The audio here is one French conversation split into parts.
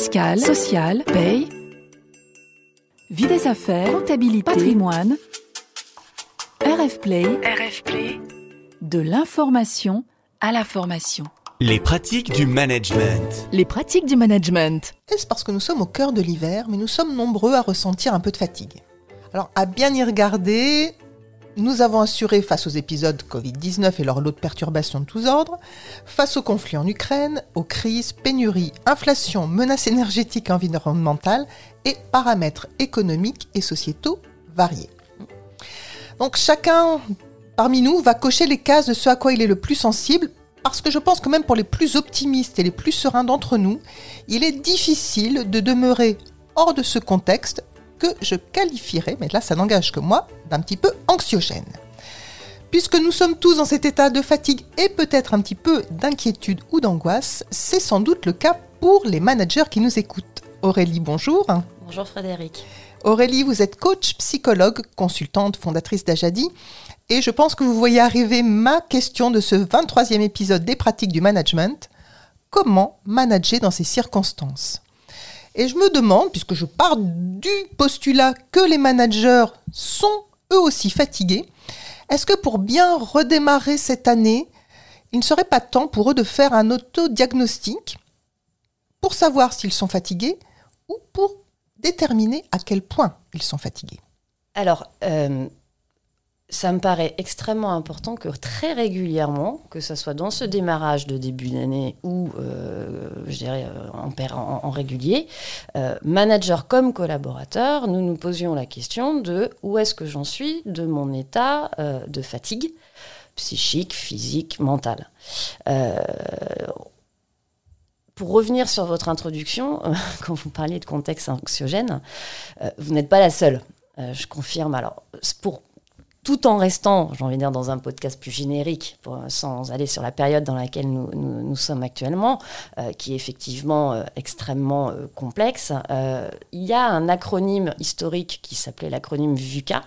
fiscale, sociale, paye, vie des affaires, comptabilité, patrimoine, RF Play, RF Play, de l'information à la formation. Les pratiques du management. Les pratiques du management. Est-ce parce que nous sommes au cœur de l'hiver, mais nous sommes nombreux à ressentir un peu de fatigue? Alors, à bien y regarder, nous avons assuré face aux épisodes Covid-19 et leur lot de perturbations de tous ordres, face aux conflits en Ukraine, aux crises, pénuries, inflation, menaces énergétiques et environnementales et paramètres économiques et sociétaux variés. Donc chacun parmi nous va cocher les cases de ce à quoi il est le plus sensible parce que je pense que même pour les plus optimistes et les plus sereins d'entre nous, il est difficile de demeurer hors de ce contexte que je qualifierais, mais là ça n'engage que moi, d'un petit peu anxiogène. Puisque nous sommes tous dans cet état de fatigue et peut-être un petit peu d'inquiétude ou d'angoisse, c'est sans doute le cas pour les managers qui nous écoutent. Aurélie, bonjour. Bonjour Frédéric. Aurélie, vous êtes coach, psychologue, consultante, fondatrice d'Ajadi. Et je pense que vous voyez arriver ma question de ce 23e épisode des pratiques du management. Comment manager dans ces circonstances? Et je me demande, puisque je pars du postulat que les managers sont eux aussi fatigués, est-ce que pour bien redémarrer cette année, il ne serait pas temps pour eux de faire un autodiagnostic pour savoir s'ils sont fatigués ou pour déterminer à quel point ils sont fatigués? Alors, euh, ça me paraît extrêmement important que très régulièrement, que ce soit dans ce démarrage de début d'année ou, euh, je dirais, euh, en, en, régulier, euh, manager comme collaborateur, nous nous posions la question de où est-ce que j'en suis de mon état de fatigue psychique, physique, mentale. pour revenir sur votre introduction, quand vous parliez de contexte anxiogène, vous n'êtes pas la seule. je confirme. Alors, pour tout en restant, j'ai envie dire, dans un podcast plus générique, sans aller sur la période dans laquelle nous, nous, sommes actuellement, euh, qui est effectivement euh, extrêmement euh, complexe, il y a un acronyme historique qui s'appelait l'acronyme VUCA,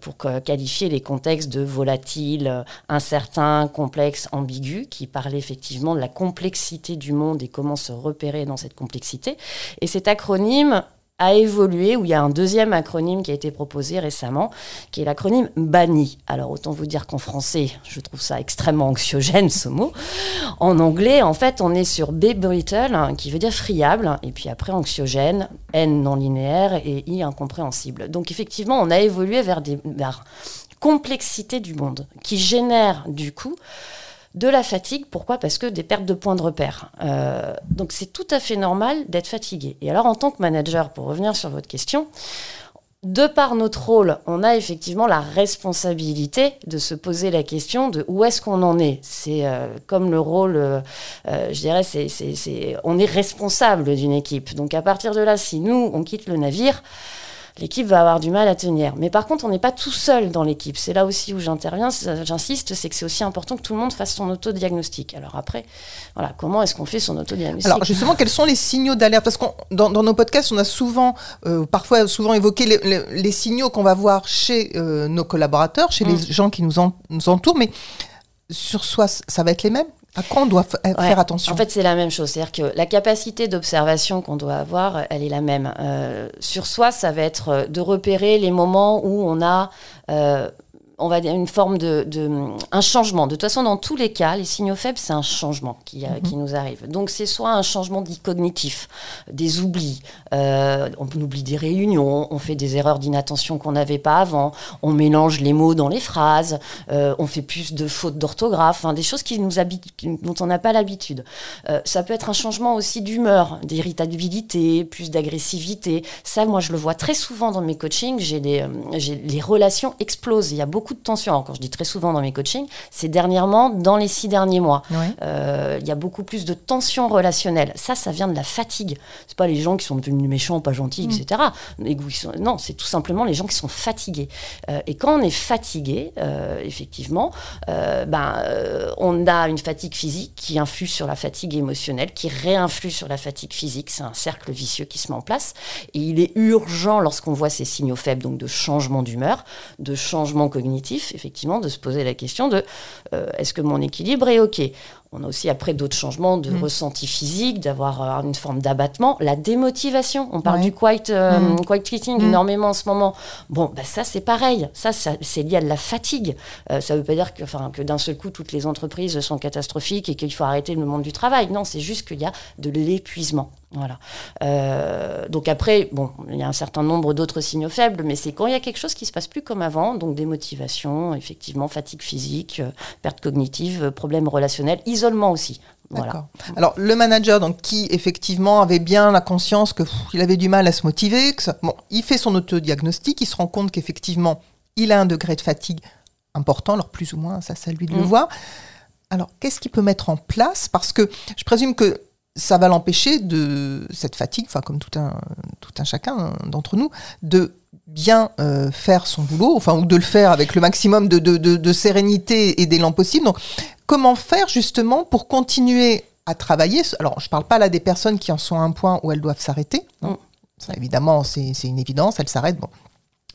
pour qualifier les contextes de volatile, incertain, complexe, ambigu, qui parlait effectivement de la complexité du monde et comment se repérer dans cette complexité. Et cet acronyme a évolué, où il y a un deuxième acronyme qui a été proposé récemment, qui est l'acronyme BANI. Alors autant vous dire qu'en français, je trouve ça extrêmement anxiogène ce mot. En anglais, en fait, on est sur B brittle, hein, qui veut dire friable, et puis après anxiogène, N non linéaire et I incompréhensible. Donc effectivement, on a évolué vers des vers complexité du monde, qui génère du coup de la fatigue. Pourquoi? Parce que des pertes de points de repère. Euh, donc c'est tout à fait normal d'être fatigué. Et alors en tant que manager, pour revenir sur votre question, de par notre rôle, on a effectivement la responsabilité de se poser la question de où est-ce qu'on en est. C'est euh, comme le rôle, euh, je dirais, on est responsable d'une équipe. Donc à partir de là, si nous, on quitte le navire, l'équipe va avoir du mal à tenir. Mais par contre, on n'est pas tout seul dans l'équipe. C'est là aussi où j'interviens, j'insiste, c'est que c'est aussi important que tout le monde fasse son autodiagnostic. Alors après, voilà, comment est-ce qu'on fait son autodiagnostic Alors justement, quels sont les signaux d'alerte? Parce que dans, nos podcasts, on a souvent, euh, parfois souvent évoqué les, signaux qu'on va voir chez euh, nos collaborateurs, chez les mm. gens qui nous, nous entourent, mais sur soi, ça va être les mêmes? À quoi on doit faire attention En fait, c'est la même chose. C'est-à-dire que la capacité d'observation qu'on doit avoir, elle est la même. Euh, sur soi, ça va être de repérer les moments où on a euh, on va dire, une forme de, un changement. De toute façon, dans tous les cas, les signaux faibles, c'est un changement qui, euh, mhm. qui nous arrive. Donc, c'est soit un changement dit cognitif, des oublis, euh, on oublie des réunions, on fait des erreurs d'inattention qu'on n'avait pas avant, on mélange les mots dans les phrases, euh, on fait plus de fautes d'orthographe, des choses qui nous dont on n'a pas l'habitude. ça peut être un changement aussi d'humeur, d'irritabilité, plus d'agressivité. Ça, moi, je le vois très souvent dans mes coachings. J'ai les relations explosent. Il y a beaucoup de tension. Alors, quand je dis très souvent dans mes coachings, c'est dernièrement dans les six derniers mois. Euh, il y a beaucoup plus de tension relationnelle. Ça, ça vient de la fatigue. C'est pas les gens qui sont devenus méchants, pas gentils, mm. etc. Non, c'est tout simplement les gens qui sont fatigués. Euh, et quand on est fatigué, euh, effectivement, ben, on a une fatigue physique qui influe sur la fatigue émotionnelle, qui réinflue sur la fatigue physique. C'est un cercle vicieux qui se met en place. Et il est urgent, lorsqu'on voit ces signaux faibles, donc de changement d'humeur, de changement cognitif, effectivement, de se poser la question de euh, est-ce que mon équilibre est OK? On a aussi après d'autres changements de Mm. ressenti physique, d'avoir euh, une forme d'abattement, la démotivation. On parle Ouais. du quiet, euh, Mm. quiet quitting Mm. énormément en ce moment. Bon, bah ça c'est pareil. Ça, ça c'est lié à de la fatigue. Euh, ça veut pas dire que, que d'un seul coup toutes les entreprises sont catastrophiques et qu'il faut arrêter le monde du travail. Non, c'est juste qu'il y a de l'épuisement. Voilà. Euh, donc après, bon, il y a un certain nombre d'autres signaux faibles, mais c'est quand il y a quelque chose qui se passe plus comme avant, donc démotivation, effectivement, fatigue physique, euh, perte cognitive, euh, problèmes relationnels, isolement aussi. Voilà. Alors le manager donc qui effectivement avait bien la conscience que pff, il avait du mal à se motiver, que ça- bon, il fait son autodiagnostic, il se rend compte qu'effectivement il a un degré de fatigue important, alors plus ou moins ça c'est à lui de le Mm. voir. Alors qu'est-ce qu'il peut mettre en place? Parce que je présume que ça va l'empêcher de cette fatigue, enfin comme tout un tout un chacun hein, d'entre nous, de bien euh, faire son boulot, enfin ou de le faire avec le maximum de, de, de- de sérénité et d'élan possible. Donc comment faire justement pour continuer à travailler Alors, je ne parle pas là des personnes qui en sont à un point où elles doivent s'arrêter. non. Mm. Ça, évidemment, c'est c'est une évidence, elles s'arrêtent. Bon.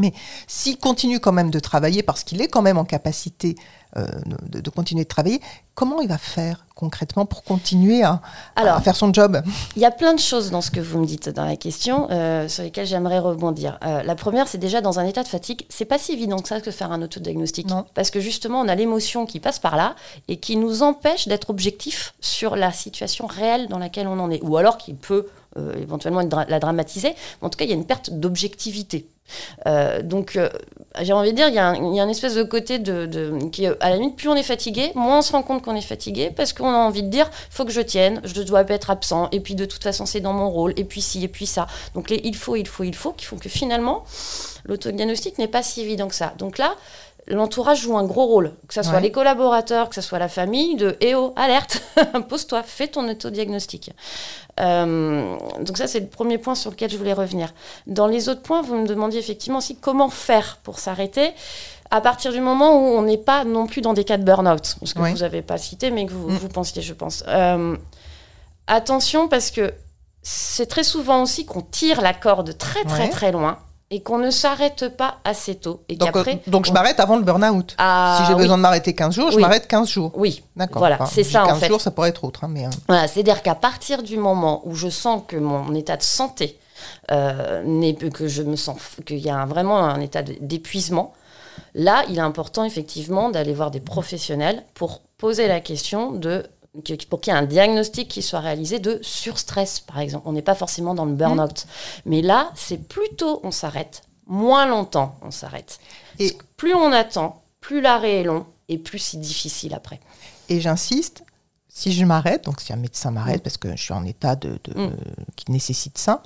Mais s'il continue quand même de travailler, parce qu'il est quand même en capacité euh, de, de continuer de travailler, comment il va faire concrètement pour continuer à, Alors, à faire son job? Il y a plein de choses dans ce que vous me dites dans la question euh, sur lesquelles j'aimerais rebondir. Euh, la première, c'est déjà dans un état de fatigue, c'est pas si évident que ça que faire un autodiagnostic. Non. Parce que justement, on a l'émotion qui passe par là et qui nous empêche d'être objectif sur la situation réelle dans laquelle on en est. Ou alors qui peut euh, éventuellement la dramatiser. Mais en tout cas, il y a une perte d'objectivité. Euh, donc, euh, j'ai envie de dire, il y, a une espèce de côté de, qui, à la limite, plus on est fatigué, moins on se rend compte qu'on est fatigué, parce qu'on a envie de dire, faut que je tienne, je dois pas être absent, et puis de toute façon, c'est dans mon rôle, et puis ci, et puis ça. Donc, il faut, il faut, il faut, qui font que finalement, l'autodiagnostic n'est pas si évident que ça. Donc là, l'entourage joue un gros rôle, que ce soit Ouais. les collaborateurs, que ce soit la famille, de eh oh, alerte, pose-toi, fais ton autodiagnostic. Euh, donc ça, c'est le premier point sur lequel je voulais revenir. Dans les autres points, vous me demandiez effectivement aussi comment faire pour s'arrêter à partir du moment où on n'est pas non plus dans des cas de burn-out, ce que vous n'avez pas cité, mais que vous, Mm. vous pensiez, je pense. Euh, attention, parce que c'est très souvent aussi qu'on tire la corde très très Ouais. très loin et qu'on ne s'arrête pas assez tôt. Et Donc, euh, donc je m'arrête avant le burn-out. Ah, si j'ai oui. besoin de m'arrêter 15 jours, je Oui. m'arrête 15 jours. Oui, D'accord. Voilà, Enfin, c'est ça, en 15 fait. jours, ça pourrait être autre. hein, mais, euh, Voilà, c'est-à-dire qu'à partir du moment où je sens que mon état de santé euh, que je me sens qu'il y a un- vraiment un état d'épuisement, là, il est important effectivement d'aller voir des professionnels pour poser la question de pour qu'il y ait un diagnostic qui soit réalisé de surstress, par exemple. On n'est pas forcément dans le burn-out. Mais là, c'est plutôt on s'arrête, moins longtemps on s'arrête. Et- Plus on attend, plus l'arrêt est long et plus c'est difficile après. Et j'insiste, si je m'arrête, donc si un médecin m'arrête parce que je suis en état de, de- Mm. qui nécessite ça,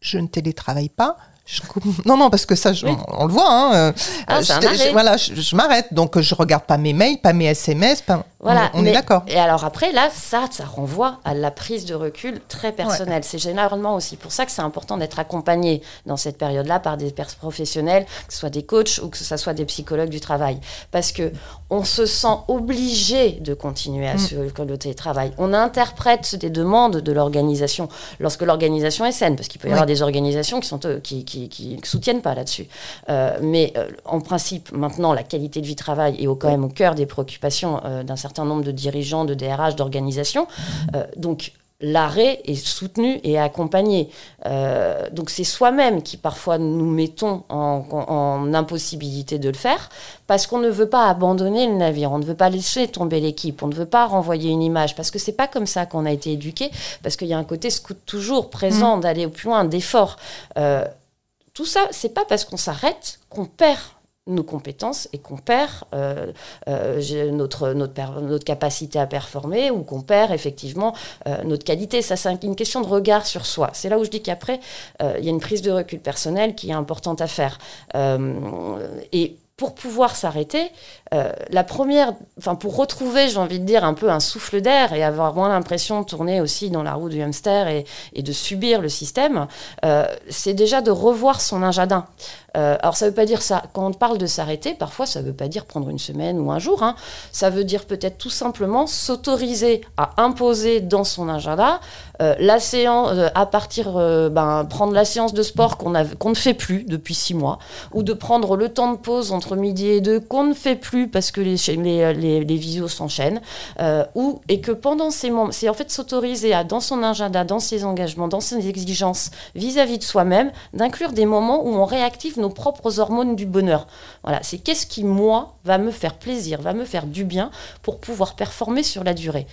je ne télétravaille pas. Je coupe- Non, non, parce que ça, je- Oui. on, on le voit. Hein, euh, Ah, je voilà, je, m'arrête. Donc, je regarde pas mes mails, pas mes SMS. Pas, Voilà, on, on mais- est d'accord. Et alors après, là, ça, ça renvoie à la prise de recul très personnelle. C'est généralement aussi pour ça que c'est important d'être accompagné dans cette période-là par des professionnels, que ce soit des coachs ou que ce soit des psychologues du travail. Parce que on se sent obligé de continuer à Mm. suivre le télétravail. On interprète des demandes de l'organisation lorsque l'organisation est saine, parce qu'il peut y Oui. avoir des organisations qui sont euh, qui, qui, qui ne soutiennent pas là-dessus. Euh, mais euh, en principe, maintenant, la qualité de vie travail est au, quand même au cœur des préoccupations euh, d'un certain nombre de dirigeants, de DRH, d'organisations. Euh, donc, l'arrêt est soutenu et accompagné. Euh, donc, c'est soi-même qui parfois nous mettons en, impossibilité de le faire parce qu'on ne veut pas abandonner le navire, on ne veut pas laisser tomber l'équipe, on ne veut pas renvoyer une image parce que c'est pas comme ça qu'on a été éduqué, parce qu'il y a un côté scout toujours présent d'aller au plus loin, d'effort. Euh, tout ça, c'est pas parce qu'on s'arrête qu'on perd nos compétences et qu'on perd euh, euh, notre, capacité à performer ou qu'on perd effectivement euh, notre qualité. Ça, c'est une question de regard sur soi. C'est là où je dis qu'après, il y a une prise de recul personnel qui est importante à faire. Et pour pouvoir s'arrêter, euh, la première, enfin pour retrouver, j'ai envie de dire, un peu un souffle d'air et avoir moins l'impression de tourner aussi dans la roue du hamster et, de subir le système, euh, c'est déjà de revoir son agenda. Euh, alors ça veut pas dire ça. Quand on parle de s'arrêter, parfois ça veut pas dire prendre une semaine ou un jour. hein. Ça veut dire peut-être tout simplement s'autoriser à imposer dans son agenda euh, la séance euh, à partir, ben, prendre la séance de sport qu'on qu'on ne fait plus depuis six mois, ou de prendre le temps de pause entre midi et deux qu'on ne fait plus parce que les, les, les, les visios s'enchaînent, euh, ou, et que pendant ces moments, c'est en fait s'autoriser à, dans son agenda, dans ses engagements, dans ses exigences vis-à-vis de soi-même, d'inclure des moments où on réactive nos propres hormones du bonheur. Voilà, c'est qu'est-ce qui, moi, va me faire plaisir, va me faire du bien pour pouvoir performer sur la durée.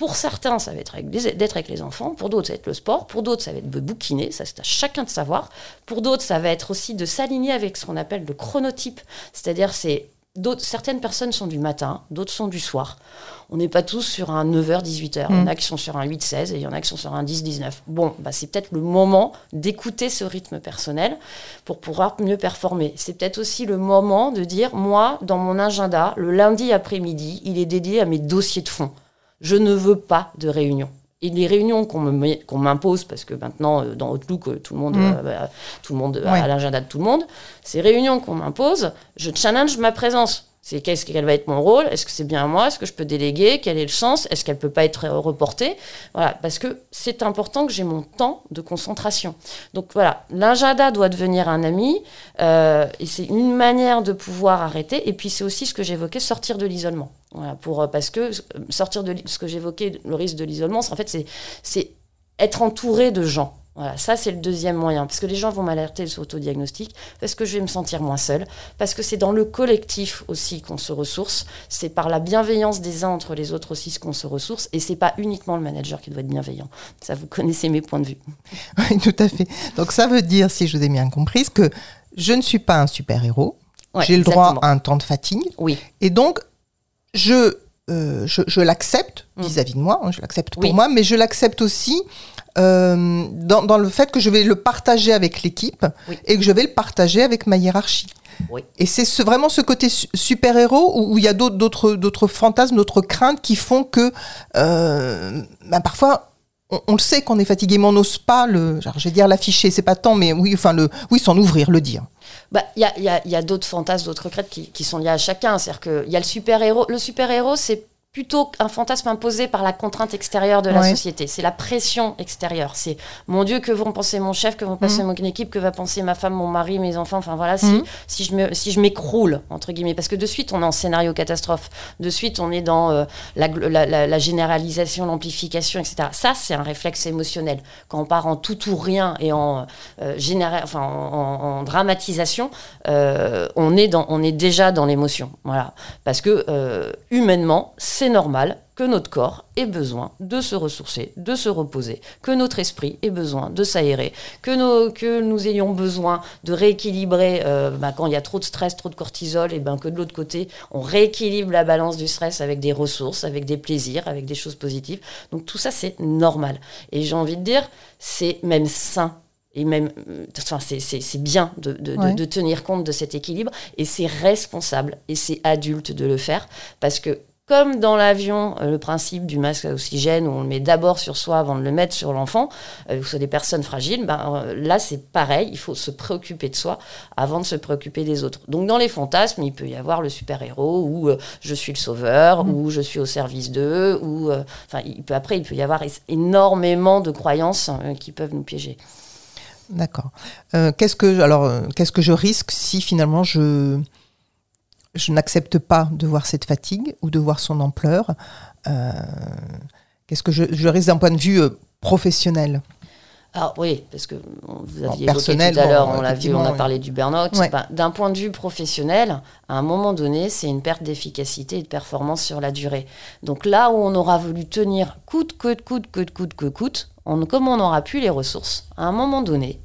Pour certains, ça va être d'être avec les enfants. Pour d'autres, ça va être le sport. Pour d'autres, ça va être bouquiner. Ça, c'est à chacun de savoir. Pour d'autres, ça va être aussi de s'aligner avec ce qu'on appelle le chronotype. C'est-à-dire, c'est certaines personnes sont du matin, d'autres sont du soir. On n'est pas tous sur un 9h, 18h. Il y en a qui sont sur un 8-16 et il y en a qui sont sur un 10-19. Bon, bah, c'est peut-être le moment d'écouter ce rythme personnel pour pouvoir mieux performer. C'est peut-être aussi le moment de dire, moi, dans mon agenda, le lundi après-midi, il est dédié à mes dossiers de fond je ne veux pas de réunion. Et les réunions qu'on m'impose, parce que maintenant, euh, dans Outlook, euh, tout le monde, mm. euh, bah, tout le monde a l'agenda de tout le monde, ces réunions qu'on m'impose, je challenge ma présence. C'est qu'est-ce qu'elle va être mon rôle? Est-ce que c'est bien moi? Est-ce que je peux déléguer? Quel est le sens? Est-ce qu'elle peut pas être reportée? Voilà, parce que c'est important que j'ai mon temps de concentration. Donc voilà, l'agenda doit devenir un ami euh, et c'est une manière de pouvoir arrêter. Et puis c'est aussi ce que j'évoquais, sortir de l'isolement. Voilà, pour euh, parce que euh, sortir de ce que j'évoquais, le risque de l'isolement, en fait c'est être entouré de gens. Voilà, ça c'est le deuxième moyen, parce que les gens vont m'alerter sur l'autodiagnostic, parce que je vais me sentir moins seule, parce que c'est dans le collectif aussi qu'on se ressource, c'est par la bienveillance des uns entre les autres aussi qu'on se ressource, et c'est pas uniquement le manager qui doit être bienveillant. Ça, vous connaissez mes points de vue. Oui, tout à fait. Donc ça veut dire, si je vous ai bien compris, que je ne suis pas un super-héros, j'ai le droit à un temps de fatigue, oui. et donc je euh, je, l'accepte mm. vis-à-vis de moi, hein, je l'accepte pour moi, mais je l'accepte aussi euh, dans, le fait que je vais le partager avec l'équipe et que je vais le partager avec ma hiérarchie. Et c'est vraiment ce côté super-héros où, il y a d'autres fantasmes, d'autres craintes qui font que euh, ben parfois on, le sait qu'on est fatigué, mais on n'ose pas le, je vais dire l'afficher, c'est pas tant, mais oui, enfin le, oui, s'en ouvrir, le dire. Bah, il y a, y a d'autres fantasmes, d'autres craintes qui, qui, sont liés à chacun. C'est-à-dire qu'il y a le super-héros. Le super-héros, c'est plutôt un fantasme imposé par la contrainte extérieure de la société. C'est la pression extérieure. C'est mon Dieu, que vont penser mon chef, que vont penser mhm. mon équipe, que va penser ma femme, mon mari, mes enfants. Enfin voilà, si, mhm. si je me, si je m'écroule entre guillemets, parce que de suite on est en scénario catastrophe. De suite on est dans euh, la, la, généralisation, l'amplification, etc. Ça c'est un réflexe émotionnel. Quand on part en tout ou rien et en euh, enfin en, dramatisation, euh, on est dans, on est déjà dans l'émotion. Voilà, parce que euh, humainement c'est normal que notre corps ait besoin de se ressourcer, de se reposer, que notre esprit ait besoin de s'aérer, que, que nous ayons besoin de rééquilibrer euh, ben, quand il y a trop de stress, trop de cortisol, et ben que de l'autre côté, on rééquilibre la balance du stress avec des ressources, avec des plaisirs, avec des choses positives. Donc tout ça, c'est normal. Et j'ai envie de dire, c'est même sain et même, enfin, c'est bien de, de, de, tenir compte de cet équilibre et c'est responsable et c'est adulte de le faire parce que comme dans l'avion, euh, le principe du masque à oxygène, où on le met d'abord sur soi avant de le mettre sur l'enfant, euh, ou sur des personnes fragiles, ben, euh, là c'est pareil, il faut se préoccuper de soi avant de se préoccuper des autres. Donc dans les fantasmes, il peut y avoir le super-héros, ou je suis le sauveur, mmh. ou je suis au service d'eux, ou enfin, il peut, après il peut y avoir énormément de croyances qui peuvent nous piéger. D'accord. qu'est-ce que alors qu'est-ce que je risque si finalement je je n'accepte pas de voir cette fatigue ou de voir son ampleur. Euh, qu'est-ce que je, risque d'un point de vue euh, professionnel? Alors oui, parce que vous aviez évoqué tout à l'heure, on l'a vu, on a parlé du burn-out. D'un point de vue professionnel, à un moment donné, c'est une perte d'efficacité et de performance sur la durée. Donc là où on aura voulu tenir coûte, coûte, coûte, coûte, coûte, coûte, coûte, on, comme on n'aura plus les ressources, à un moment donné,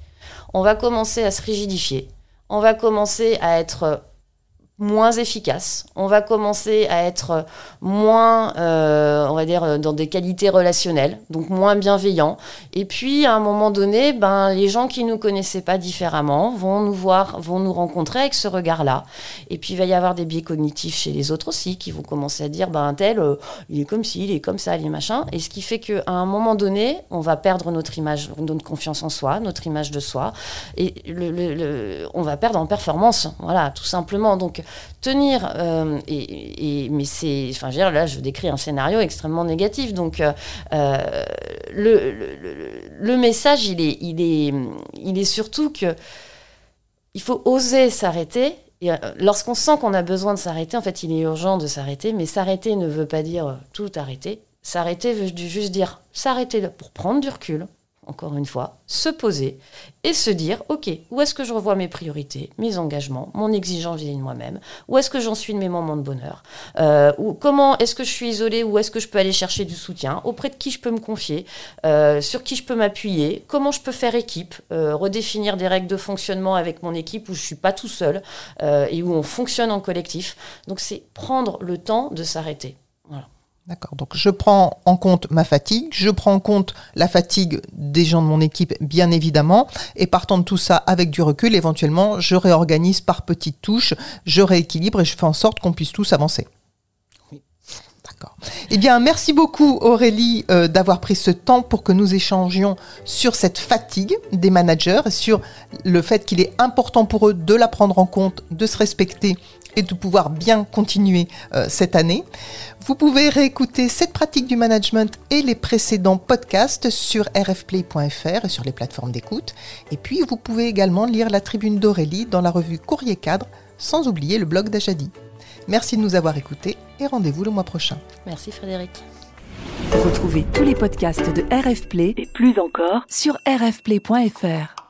on va commencer à se rigidifier, on va commencer à être moins efficace. On va commencer à être moins, euh, on va dire, dans des qualités relationnelles, donc moins bienveillant. Et puis, à un moment donné, ben, les gens qui nous connaissaient pas différemment vont nous voir, vont nous rencontrer avec ce regard-là. Et puis, il va y avoir des biais cognitifs chez les autres aussi, qui vont commencer à dire, ben, tel, euh, il est comme ci, il est comme ça, il est machin. Et ce qui fait qu'à un moment donné, on va perdre notre image, notre confiance en soi, notre image de soi. Et on va perdre en performance. Voilà, tout simplement. Donc, tenir, euh, et, mais c'est, enfin, là, je décris un scénario extrêmement négatif. Donc, euh, euh, le, le, message, il est, il est, il est surtout que il faut oser s'arrêter lorsqu'on sent qu'on a besoin de s'arrêter, en fait, il est urgent de s'arrêter, mais s'arrêter ne veut pas dire tout arrêter. S'arrêter veut juste dire s'arrêter pour prendre du recul, encore une fois, se poser et se dire, OK, où est-ce que je revois mes priorités, mes engagements, mon exigence vis-à-vis de moi-même? Où est-ce que j'en suis de mes moments de bonheur? Euh, ou Comment est-ce que je suis isolée? Où est-ce que je peux aller chercher du soutien? Auprès de qui je peux me confier? Euh, Sur qui je peux m'appuyer? Comment je peux faire équipe? Euh, Redéfinir des règles de fonctionnement avec mon équipe où je suis pas tout seul et où on fonctionne en collectif. Donc c'est prendre le temps de s'arrêter. D'accord. Donc je prends en compte ma fatigue, je prends en compte la fatigue des gens de mon équipe, bien évidemment, et partant de tout ça avec du recul, éventuellement, je réorganise par petites touches, je rééquilibre et je fais en sorte qu'on puisse tous avancer. Eh bien, merci beaucoup Aurélie euh, d'avoir pris ce temps pour que nous échangions sur cette fatigue des managers, sur le fait qu'il est important pour eux de la prendre en compte, de se respecter et de pouvoir bien continuer euh, cette année. Vous pouvez réécouter cette pratique du management et les précédents podcasts sur rfplay.fr et sur les plateformes d'écoute. Et puis, vous pouvez également lire la tribune d'Aurélie dans la revue Courrier Cadre, sans oublier le blog d'Ajadi. Merci de nous avoir écoutés et rendez-vous le mois prochain. Merci Frédéric. Retrouvez tous les podcasts de RF Play et plus encore sur rfplay.fr.